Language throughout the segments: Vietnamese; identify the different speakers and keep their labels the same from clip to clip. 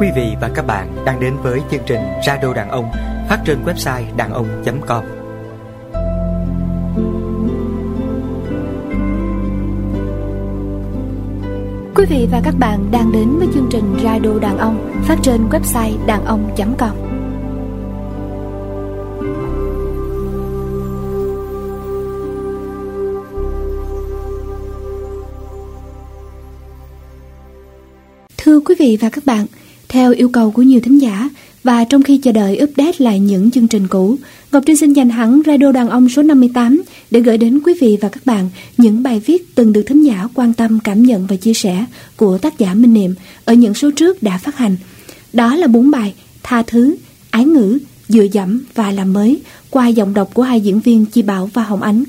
Speaker 1: Quý vị và các bạn đang đến với chương trình Radio Đàn Ông phát trên website đàn ông.com.
Speaker 2: Quý vị và các bạn đang đến với chương trình Radio Đàn Ông phát trên website đàn ông.com. Thưa quý vị và các bạn, theo yêu cầu của nhiều thính giả và trong khi chờ đợi update lại những chương trình cũ, Ngọc Trinh xin dành hẳn Radio Đàn Ông số 58 để gửi đến quý vị và các bạn những bài viết từng được thính giả quan tâm, cảm nhận và chia sẻ của tác giả Minh Niệm ở những số trước đã phát hành. Đó là bốn bài Tha Thứ, Ái Ngữ, Dựa Dẫm và Làm Mới qua giọng đọc của hai diễn viên Chi Bảo và Hồng Ánh.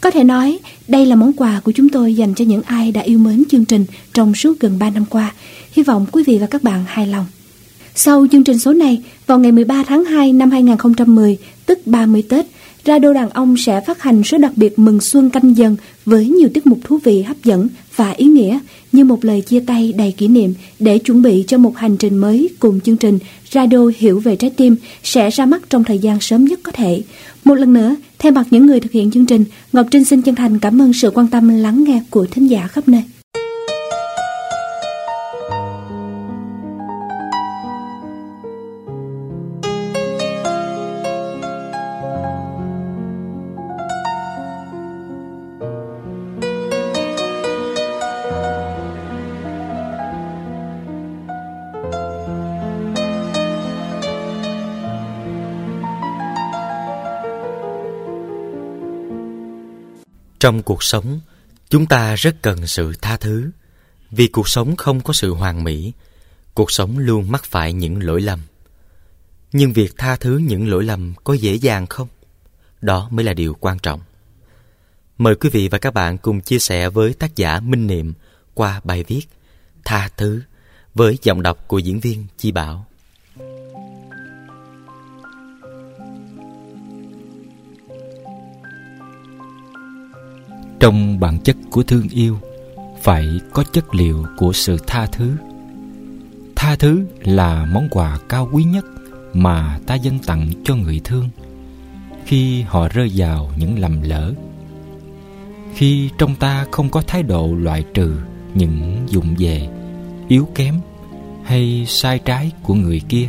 Speaker 2: Có thể nói, đây là món quà của chúng tôi dành cho những ai đã yêu mến chương trình trong suốt gần 3 năm qua. Hy vọng quý vị và các bạn hài lòng. Sau chương trình số này, vào ngày 13 tháng 2 năm 2010, tức 30 Tết, Radio Đàn Ông sẽ phát hành số đặc biệt mừng xuân canh dần với nhiều tiết mục thú vị hấp dẫn và ý nghĩa như một lời chia tay đầy kỷ niệm để chuẩn bị cho một hành trình mới cùng chương trình Radio Hiểu về Trái Tim sẽ ra mắt trong thời gian sớm nhất có thể. Một lần nữa, thay mặt những người thực hiện chương trình, Ngọc Trinh xin chân thành cảm ơn sự quan tâm lắng nghe của thính giả khắp nơi.
Speaker 1: Trong cuộc sống, chúng ta rất cần sự tha thứ. Vì cuộc sống không có sự hoàn mỹ, cuộc sống luôn mắc phải những lỗi lầm. Nhưng việc tha thứ những lỗi lầm có dễ dàng không? Đó mới là điều quan trọng. Mời quý vị và các bạn cùng chia sẻ với tác giả Minh Niệm qua bài viết Tha thứ với giọng đọc của diễn viên Chi Bảo.
Speaker 3: Trong bản chất của thương yêu phải có chất liệu của sự tha thứ. Tha thứ là món quà cao quý nhất mà ta dâng tặng cho người thương khi họ rơi vào những lầm lỡ. Khi trong ta không có thái độ loại trừ những dụng về, yếu kém hay sai trái của người kia,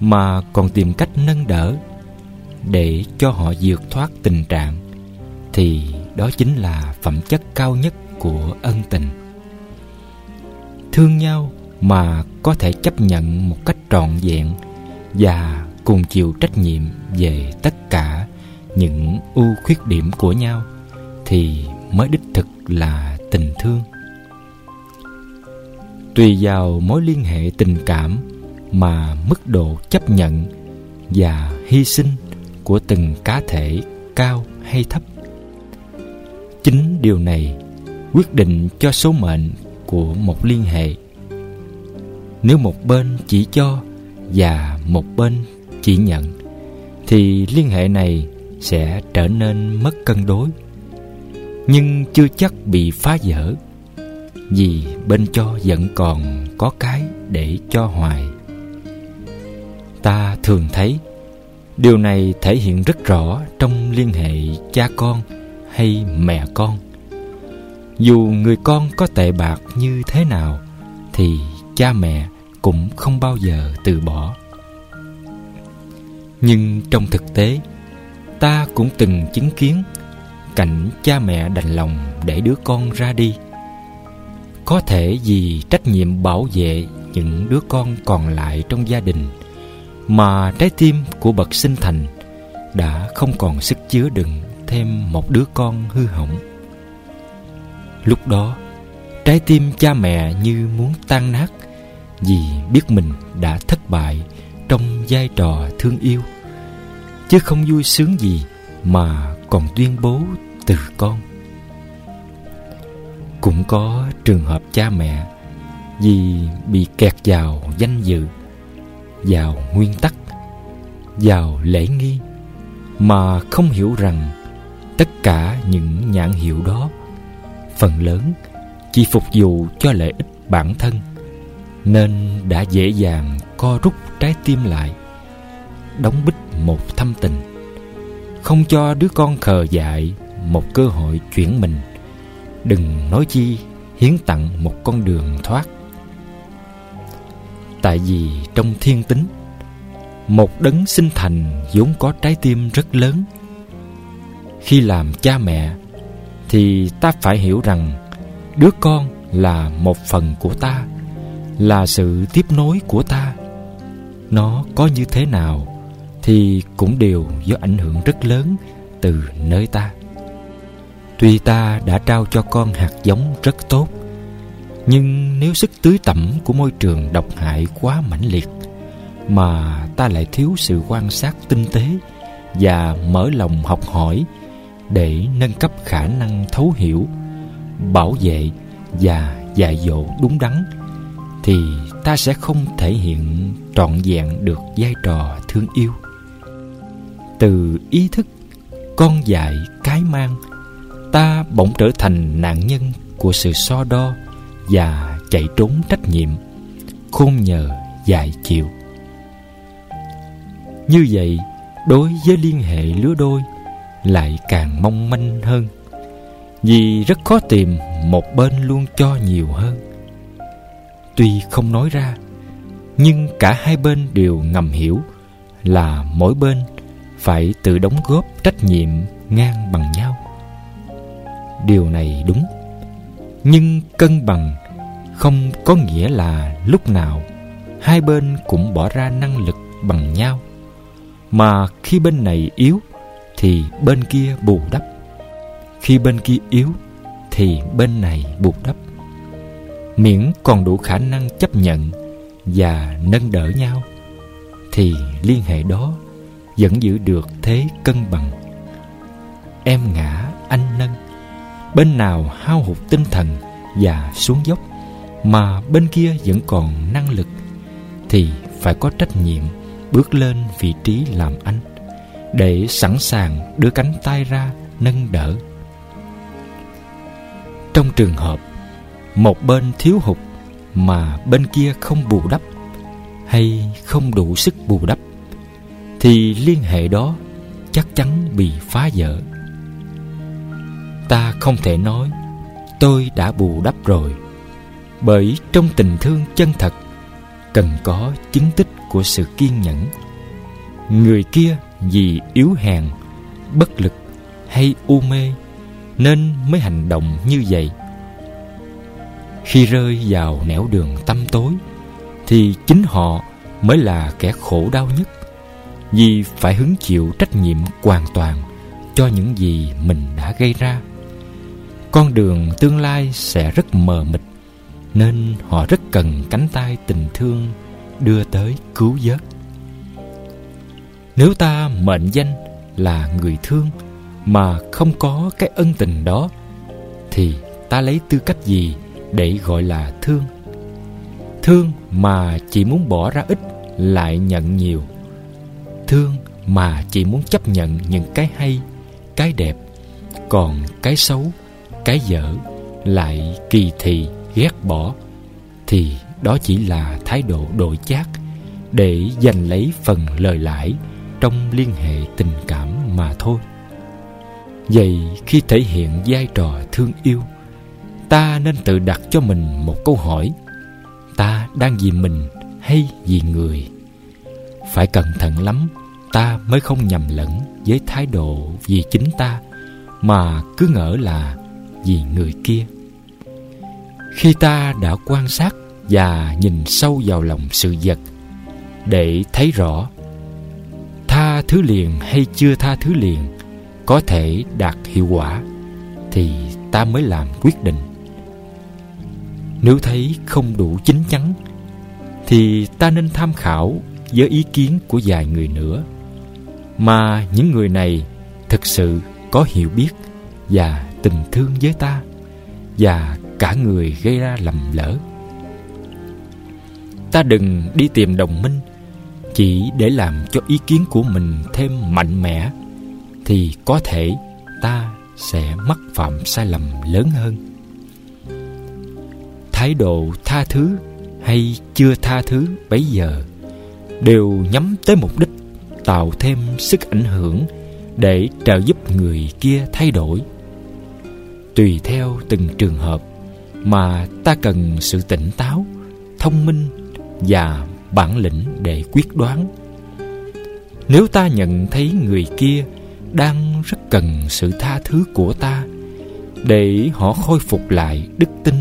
Speaker 3: mà còn tìm cách nâng đỡ để cho họ vượt thoát tình trạng, thì đó chính là phẩm chất cao nhất của ân tình. Thương nhau mà có thể chấp nhận một cách trọn vẹn và cùng chịu trách nhiệm về tất cả những ưu khuyết điểm của nhau thì mới đích thực là tình thương. Tùy vào mối liên hệ tình cảm mà mức độ chấp nhận và hy sinh của từng cá thể cao hay thấp chính điều này quyết định cho số mệnh của một liên hệ. Nếu một bên chỉ cho và một bên chỉ nhận, thì liên hệ này sẽ trở nên mất cân đối, nhưng chưa chắc bị phá vỡ, vì bên cho vẫn còn có cái để cho hoài. Ta thường thấy điều này thể hiện rất rõ trong liên hệ cha con hay mẹ con? Dù người con có tệ bạc như thế nào, thì cha mẹ cũng không bao giờ từ bỏ. Nhưng trong thực tế, ta cũng từng chứng kiến cảnh cha mẹ đành lòng để đứa con ra đi. Có thể vì trách nhiệm bảo vệ những đứa con còn lại trong gia đình, mà trái tim của bậc sinh thành đã không còn sức chứa đựng thêm một đứa con hư hỏng. Lúc đó, trái tim cha mẹ như muốn tan nát vì biết mình đã thất bại trong vai trò thương yêu. Chứ không vui sướng gì mà còn tuyên bố từ con. Cũng có trường hợp cha mẹ vì bị kẹt vào danh dự, vào nguyên tắc, vào lễ nghi mà không hiểu rằng tất cả những nhãn hiệu đó. Phần lớn chỉ phục vụ cho lợi ích bản thân, nên đã dễ dàng co rút trái tim lại, đóng bích một thâm tình. Không cho đứa con khờ dại một cơ hội chuyển mình, đừng nói chi hiến tặng một con đường thoát. Tại vì trong thiên tính, một đấng sinh thành vốn có trái tim rất lớn khi làm cha mẹ, thì ta phải hiểu rằng đứa con là một phần của ta, là sự tiếp nối của ta. Nó có như thế nào thì cũng đều do ảnh hưởng rất lớn từ nơi ta. Tuy ta đã trao cho con hạt giống rất tốt, nhưng nếu sức tưới tẩm của môi trường độc hại quá mãnh liệt, mà ta lại thiếu sự quan sát tinh tế và mở lòng học hỏi để nâng cấp khả năng thấu hiểu, bảo vệ và dạy dỗ đúng đắn, thì ta sẽ không thể hiện trọn vẹn được vai trò thương yêu. Từ ý thức, con dạy cái mang, ta bỗng trở thành nạn nhân của sự so đo và chạy trốn trách nhiệm, khôn nhờ dạy chịu. Như vậy, đối với liên hệ lứa đôi lại càng mong manh hơn. Vì rất khó tìm một bên luôn cho nhiều hơn. Tuy không nói ra, nhưng cả hai bên đều ngầm hiểu là mỗi bên phải tự đóng góp trách nhiệm ngang bằng nhau. Điều này đúng, nhưng cân bằng không có nghĩa là lúc nào hai bên cũng bỏ ra năng lực bằng nhau, mà khi bên này yếu thì bên kia bù đắp. Khi bên kia yếu thì bên này bù đắp. Miễn còn đủ khả năng chấp nhận và nâng đỡ nhau, thì liên hệ đó vẫn giữ được thế cân bằng. Em ngã, anh nâng. Bên nào hao hụt tinh thần và xuống dốc mà bên kia vẫn còn năng lực thì phải có trách nhiệm bước lên vị trí làm anh để sẵn sàng đưa cánh tay ra nâng đỡ. Trong trường hợp một bên thiếu hụt mà bên kia không bù đắp hay không đủ sức bù đắp, thì liên hệ đó chắc chắn bị phá vỡ. Ta không thể nói tôi đã bù đắp rồi, bởi trong tình thương chân thật cần có chứng tích của sự kiên nhẫn. Người kia vì yếu hèn, bất lực hay u mê nên mới hành động như vậy. Khi rơi vào nẻo đường tăm tối, thì chính họ mới là kẻ khổ đau nhất, vì phải hứng chịu trách nhiệm hoàn toàn cho những gì mình đã gây ra. Con đường tương lai sẽ rất mờ mịt, nên họ rất cần cánh tay tình thương đưa tới cứu vớt nếu ta mệnh danh là người thương mà không có cái ân tình đó, thì ta lấy tư cách gì để gọi là thương? Thương mà chỉ muốn bỏ ra ít lại nhận nhiều. Thương mà chỉ muốn chấp nhận những cái hay, cái đẹp, còn cái xấu, cái dở lại kỳ thị, ghét bỏ, thì đó chỉ là thái độ đội chác để giành lấy phần lời lãi trong liên hệ tình cảm mà thôi. Vậy khi thể hiện vai trò thương yêu, ta nên tự đặt cho mình một câu hỏi. Ta đang vì mình hay vì người? Phải cẩn thận lắm, ta mới không nhầm lẫn với thái độ vì chính ta, mà cứ ngỡ là vì người kia. Khi ta đã quan sát và nhìn sâu vào lòng sự vật, để thấy rõ tha thứ liền hay chưa tha thứ liền có thể đạt hiệu quả thì ta mới làm quyết định. Nếu thấy không đủ chín chắn thì ta nên tham khảo với ý kiến của vài người nữa, mà những người này thực sự có hiểu biết và tình thương với ta và cả người gây ra lầm lỡ. Ta đừng đi tìm đồng minh chỉ để làm cho ý kiến của mình thêm mạnh mẽ, thì có thể ta sẽ mắc phạm sai lầm lớn hơn. Thái độ tha thứ hay chưa tha thứ bấy giờ đều nhắm tới mục đích tạo thêm sức ảnh hưởng để trợ giúp người kia thay đổi. Tùy theo từng trường hợp mà ta cần sự tỉnh táo, thông minh và bản lĩnh để quyết đoán. Nếu ta nhận thấy người kia đang rất cần sự tha thứ của ta, để họ khôi phục lại đức tin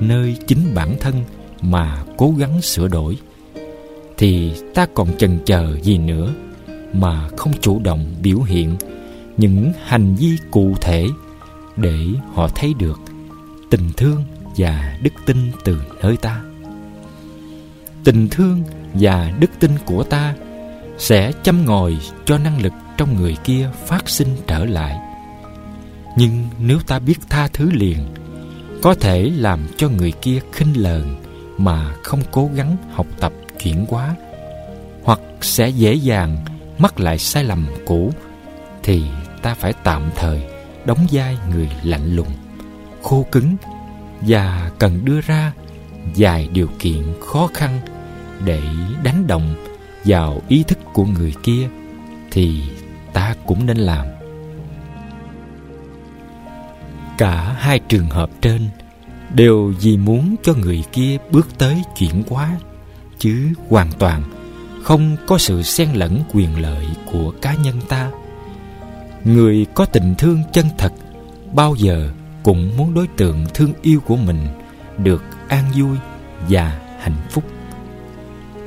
Speaker 3: nơi chính bản thân mà cố gắng sửa đổi, thì ta còn chần chờ gì nữa mà không chủ động biểu hiện những hành vi cụ thể để họ thấy được tình thương và đức tin từ nơi ta? Tình thương và đức tin của ta sẽ chăm ngồi cho năng lực trong người kia phát sinh trở lại. Nhưng nếu ta biết tha thứ liền, có thể làm cho người kia khinh lờn mà không cố gắng học tập chuyển hóa, hoặc sẽ dễ dàng mắc lại sai lầm cũ, thì ta phải tạm thời đóng vai người lạnh lùng, khô cứng và cần đưa ra vài điều kiện khó khăn để đánh động vào ý thức của người kia thì ta cũng nên làm. Cả hai trường hợp trên đều vì muốn cho người kia bước tới chuyển hóa, chứ hoàn toàn không có sự xen lẫn quyền lợi của cá nhân ta. Người có tình thương chân thật bao giờ cũng muốn đối tượng thương yêu của mình được an vui và hạnh phúc.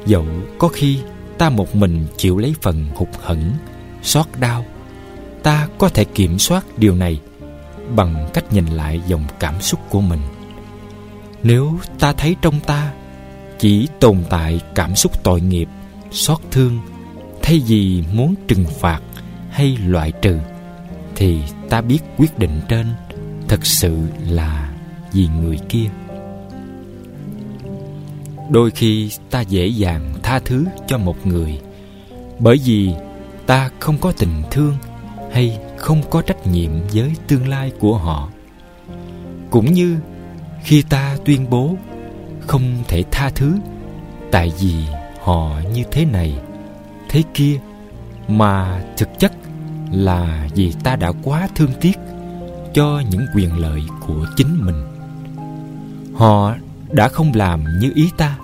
Speaker 3: Dẫu có khi ta một mình chịu lấy phần hụt hẫng, xót đau, ta có thể kiểm soát điều này bằng cách nhìn lại dòng cảm xúc của mình. Nếu ta thấy trong ta chỉ tồn tại cảm xúc tội nghiệp, xót thương, thay vì muốn trừng phạt hay loại trừ, thì ta biết quyết định trên thật sự là vì người kia đôi khi ta dễ dàng tha thứ cho một người, bởi vì ta không có tình thương hay không có trách nhiệm với tương lai của họ. Cũng như khi ta tuyên bố không thể tha thứ, tại vì họ như thế này, thế kia, mà thực chất là vì ta đã quá thương tiếc cho những quyền lợi của chính mình. Họ đã không làm như ý ta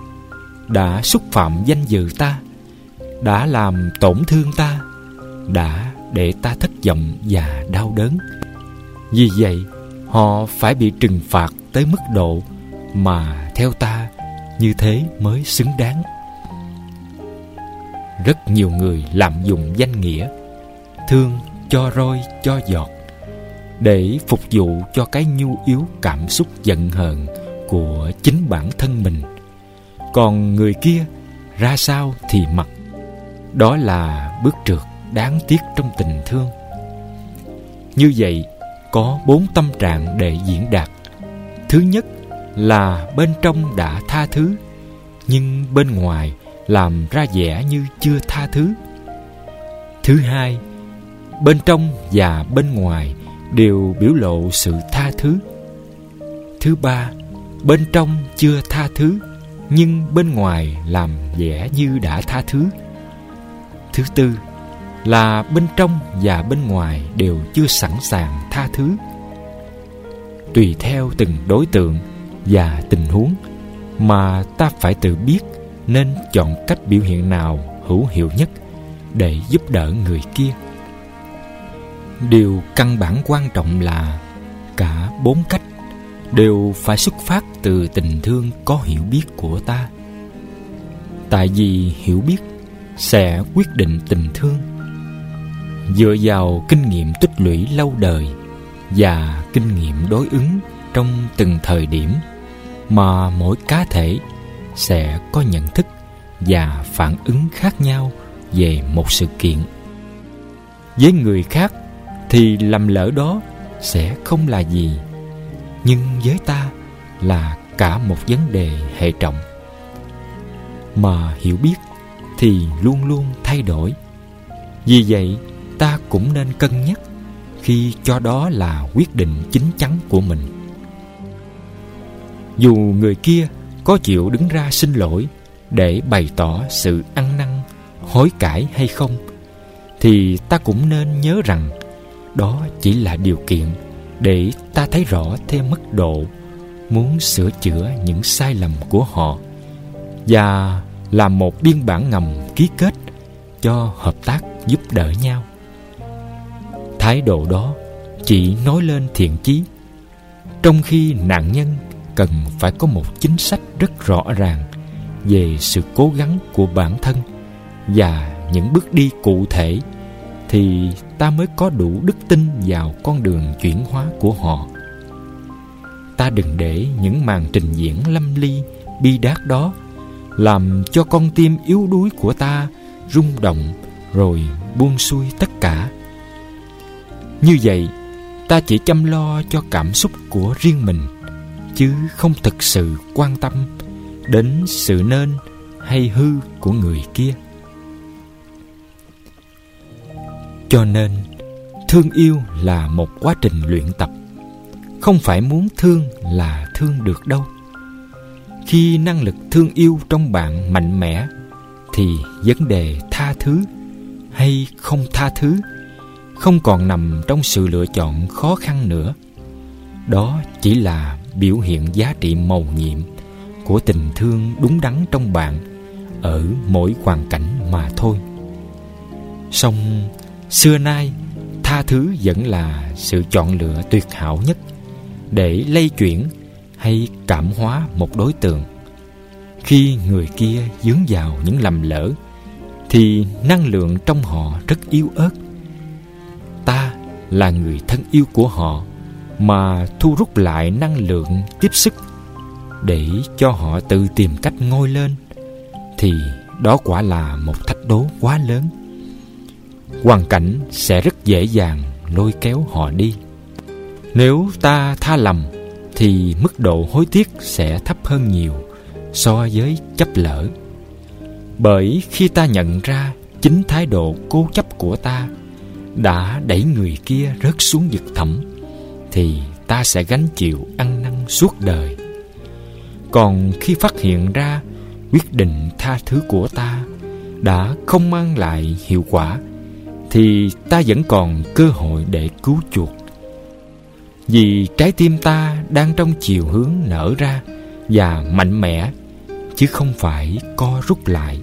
Speaker 3: đã xúc phạm danh dự ta, đã làm tổn thương ta, đã để ta thất vọng và đau đớn. Vì vậy, họ phải bị trừng phạt tới mức độ mà theo ta như thế mới xứng đáng. Rất nhiều người lạm dụng danh nghĩa, thương cho roi cho giọt, để phục vụ cho cái nhu yếu cảm xúc giận hờn của chính bản thân mình còn người kia ra sao thì mặc. Đó là bước trượt đáng tiếc trong tình thương. Như vậy, có bốn tâm trạng để diễn đạt. Thứ nhất là bên trong đã tha thứ, nhưng bên ngoài làm ra vẻ như chưa tha thứ. Thứ hai, bên trong và bên ngoài đều biểu lộ sự tha thứ. Thứ ba, bên trong chưa tha thứ nhưng bên ngoài làm vẻ như đã tha thứ. Thứ tư là bên trong và bên ngoài đều chưa sẵn sàng tha thứ. Tùy theo từng đối tượng và tình huống mà ta phải tự biết nên chọn cách biểu hiện nào hữu hiệu nhất để giúp đỡ người kia. Điều căn bản quan trọng là cả bốn cách đều phải xuất phát từ tình thương có hiểu biết của ta. Tại vì hiểu biết sẽ quyết định tình thương. Dựa vào kinh nghiệm tích lũy lâu đời và kinh nghiệm đối ứng trong từng thời điểm mà mỗi cá thể sẽ có nhận thức và phản ứng khác nhau về một sự kiện. Với người khác thì lầm lỡ đó sẽ không là gì nhưng với ta là cả một vấn đề hệ trọng. Mà hiểu biết thì luôn luôn thay đổi. Vì vậy, ta cũng nên cân nhắc khi cho đó là quyết định chính chắn của mình. Dù người kia có chịu đứng ra xin lỗi để bày tỏ sự ăn năn, hối cải hay không, thì ta cũng nên nhớ rằng đó chỉ là điều kiện để ta thấy rõ thêm mức độ muốn sửa chữa những sai lầm của họ và làm một biên bản ngầm ký kết cho hợp tác giúp đỡ nhau. Thái độ đó chỉ nói lên thiện chí. Trong khi nạn nhân cần phải có một chính sách rất rõ ràng về sự cố gắng của bản thân và những bước đi cụ thể thì ta mới có đủ đức tin vào con đường chuyển hóa của họ. Ta đừng để những màn trình diễn lâm ly, bi đát đó làm cho con tim yếu đuối của ta rung động rồi buông xuôi tất cả. Như vậy, ta chỉ chăm lo cho cảm xúc của riêng mình, chứ không thực sự quan tâm đến sự nên hay hư của người kia. Cho nên, thương yêu là một quá trình luyện tập. Không phải muốn thương là thương được đâu. Khi năng lực thương yêu trong bạn mạnh mẽ, thì vấn đề tha thứ hay không tha thứ không còn nằm trong sự lựa chọn khó khăn nữa. Đó chỉ là biểu hiện giá trị mầu nhiệm của tình thương đúng đắn trong bạn ở mỗi hoàn cảnh mà thôi. Song xưa nay, tha thứ vẫn là sự chọn lựa tuyệt hảo nhất để lay chuyển hay cảm hóa một đối tượng. Khi người kia dướng vào những lầm lỡ, thì năng lượng trong họ rất yếu ớt. Ta là người thân yêu của họ mà thu rút lại năng lượng tiếp sức để cho họ tự tìm cách ngôi lên, thì đó quả là một thách đố quá lớn hoàn cảnh sẽ rất dễ dàng lôi kéo họ đi. Nếu ta tha lầm, thì mức độ hối tiếc sẽ thấp hơn nhiều so với chấp lỡ. Bởi khi ta nhận ra chính thái độ cố chấp của ta đã đẩy người kia rớt xuống vực thẳm, thì ta sẽ gánh chịu ăn năn suốt đời. Còn khi phát hiện ra quyết định tha thứ của ta đã không mang lại hiệu quả thì ta vẫn còn cơ hội để cứu chuộc. Vì trái tim ta đang trong chiều hướng nở ra và mạnh mẽ, chứ không phải co rút lại.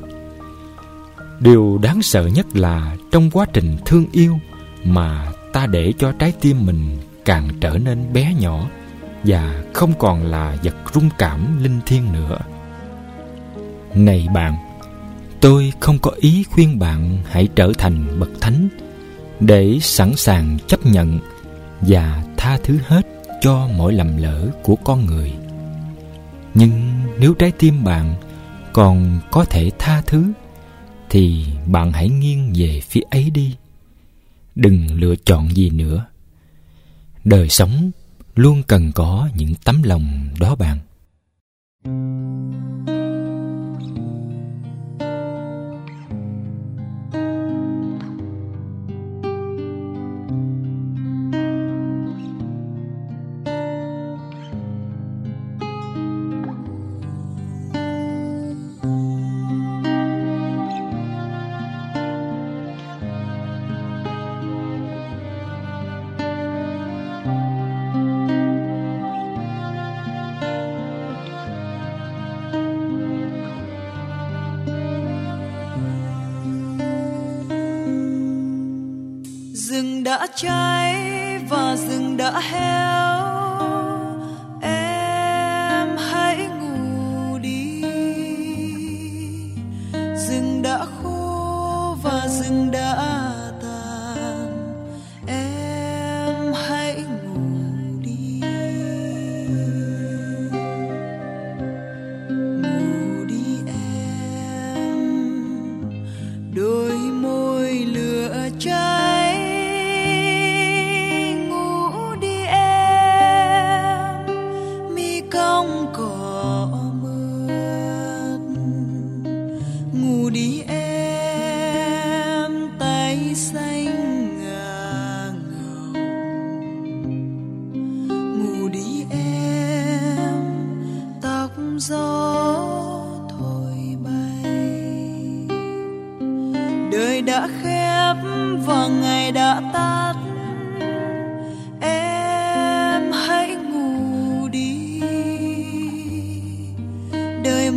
Speaker 3: Điều đáng sợ nhất là trong quá trình thương yêu mà ta để cho trái tim mình càng trở nên bé nhỏ và không còn là vật rung cảm linh thiêng nữa. Này bạn tôi không có ý khuyên bạn hãy trở thành bậc thánh để sẵn sàng chấp nhận và tha thứ hết cho mọi lầm lỡ của con người. Nhưng nếu trái tim bạn còn có thể tha thứ, thì bạn hãy nghiêng về phía ấy đi. Đừng lựa chọn gì nữa. Đời sống luôn cần có những tấm lòng đó bạn.
Speaker 4: đã cháy và rừng đã héo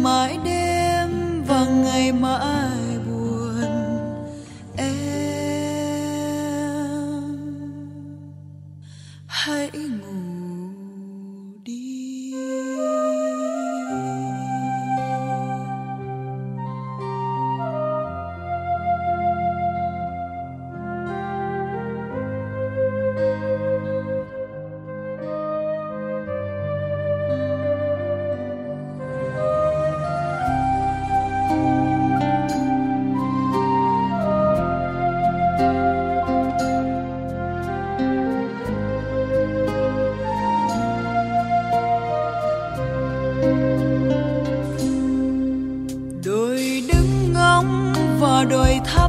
Speaker 4: mãi đêm và ngày mãi. Đôi thắp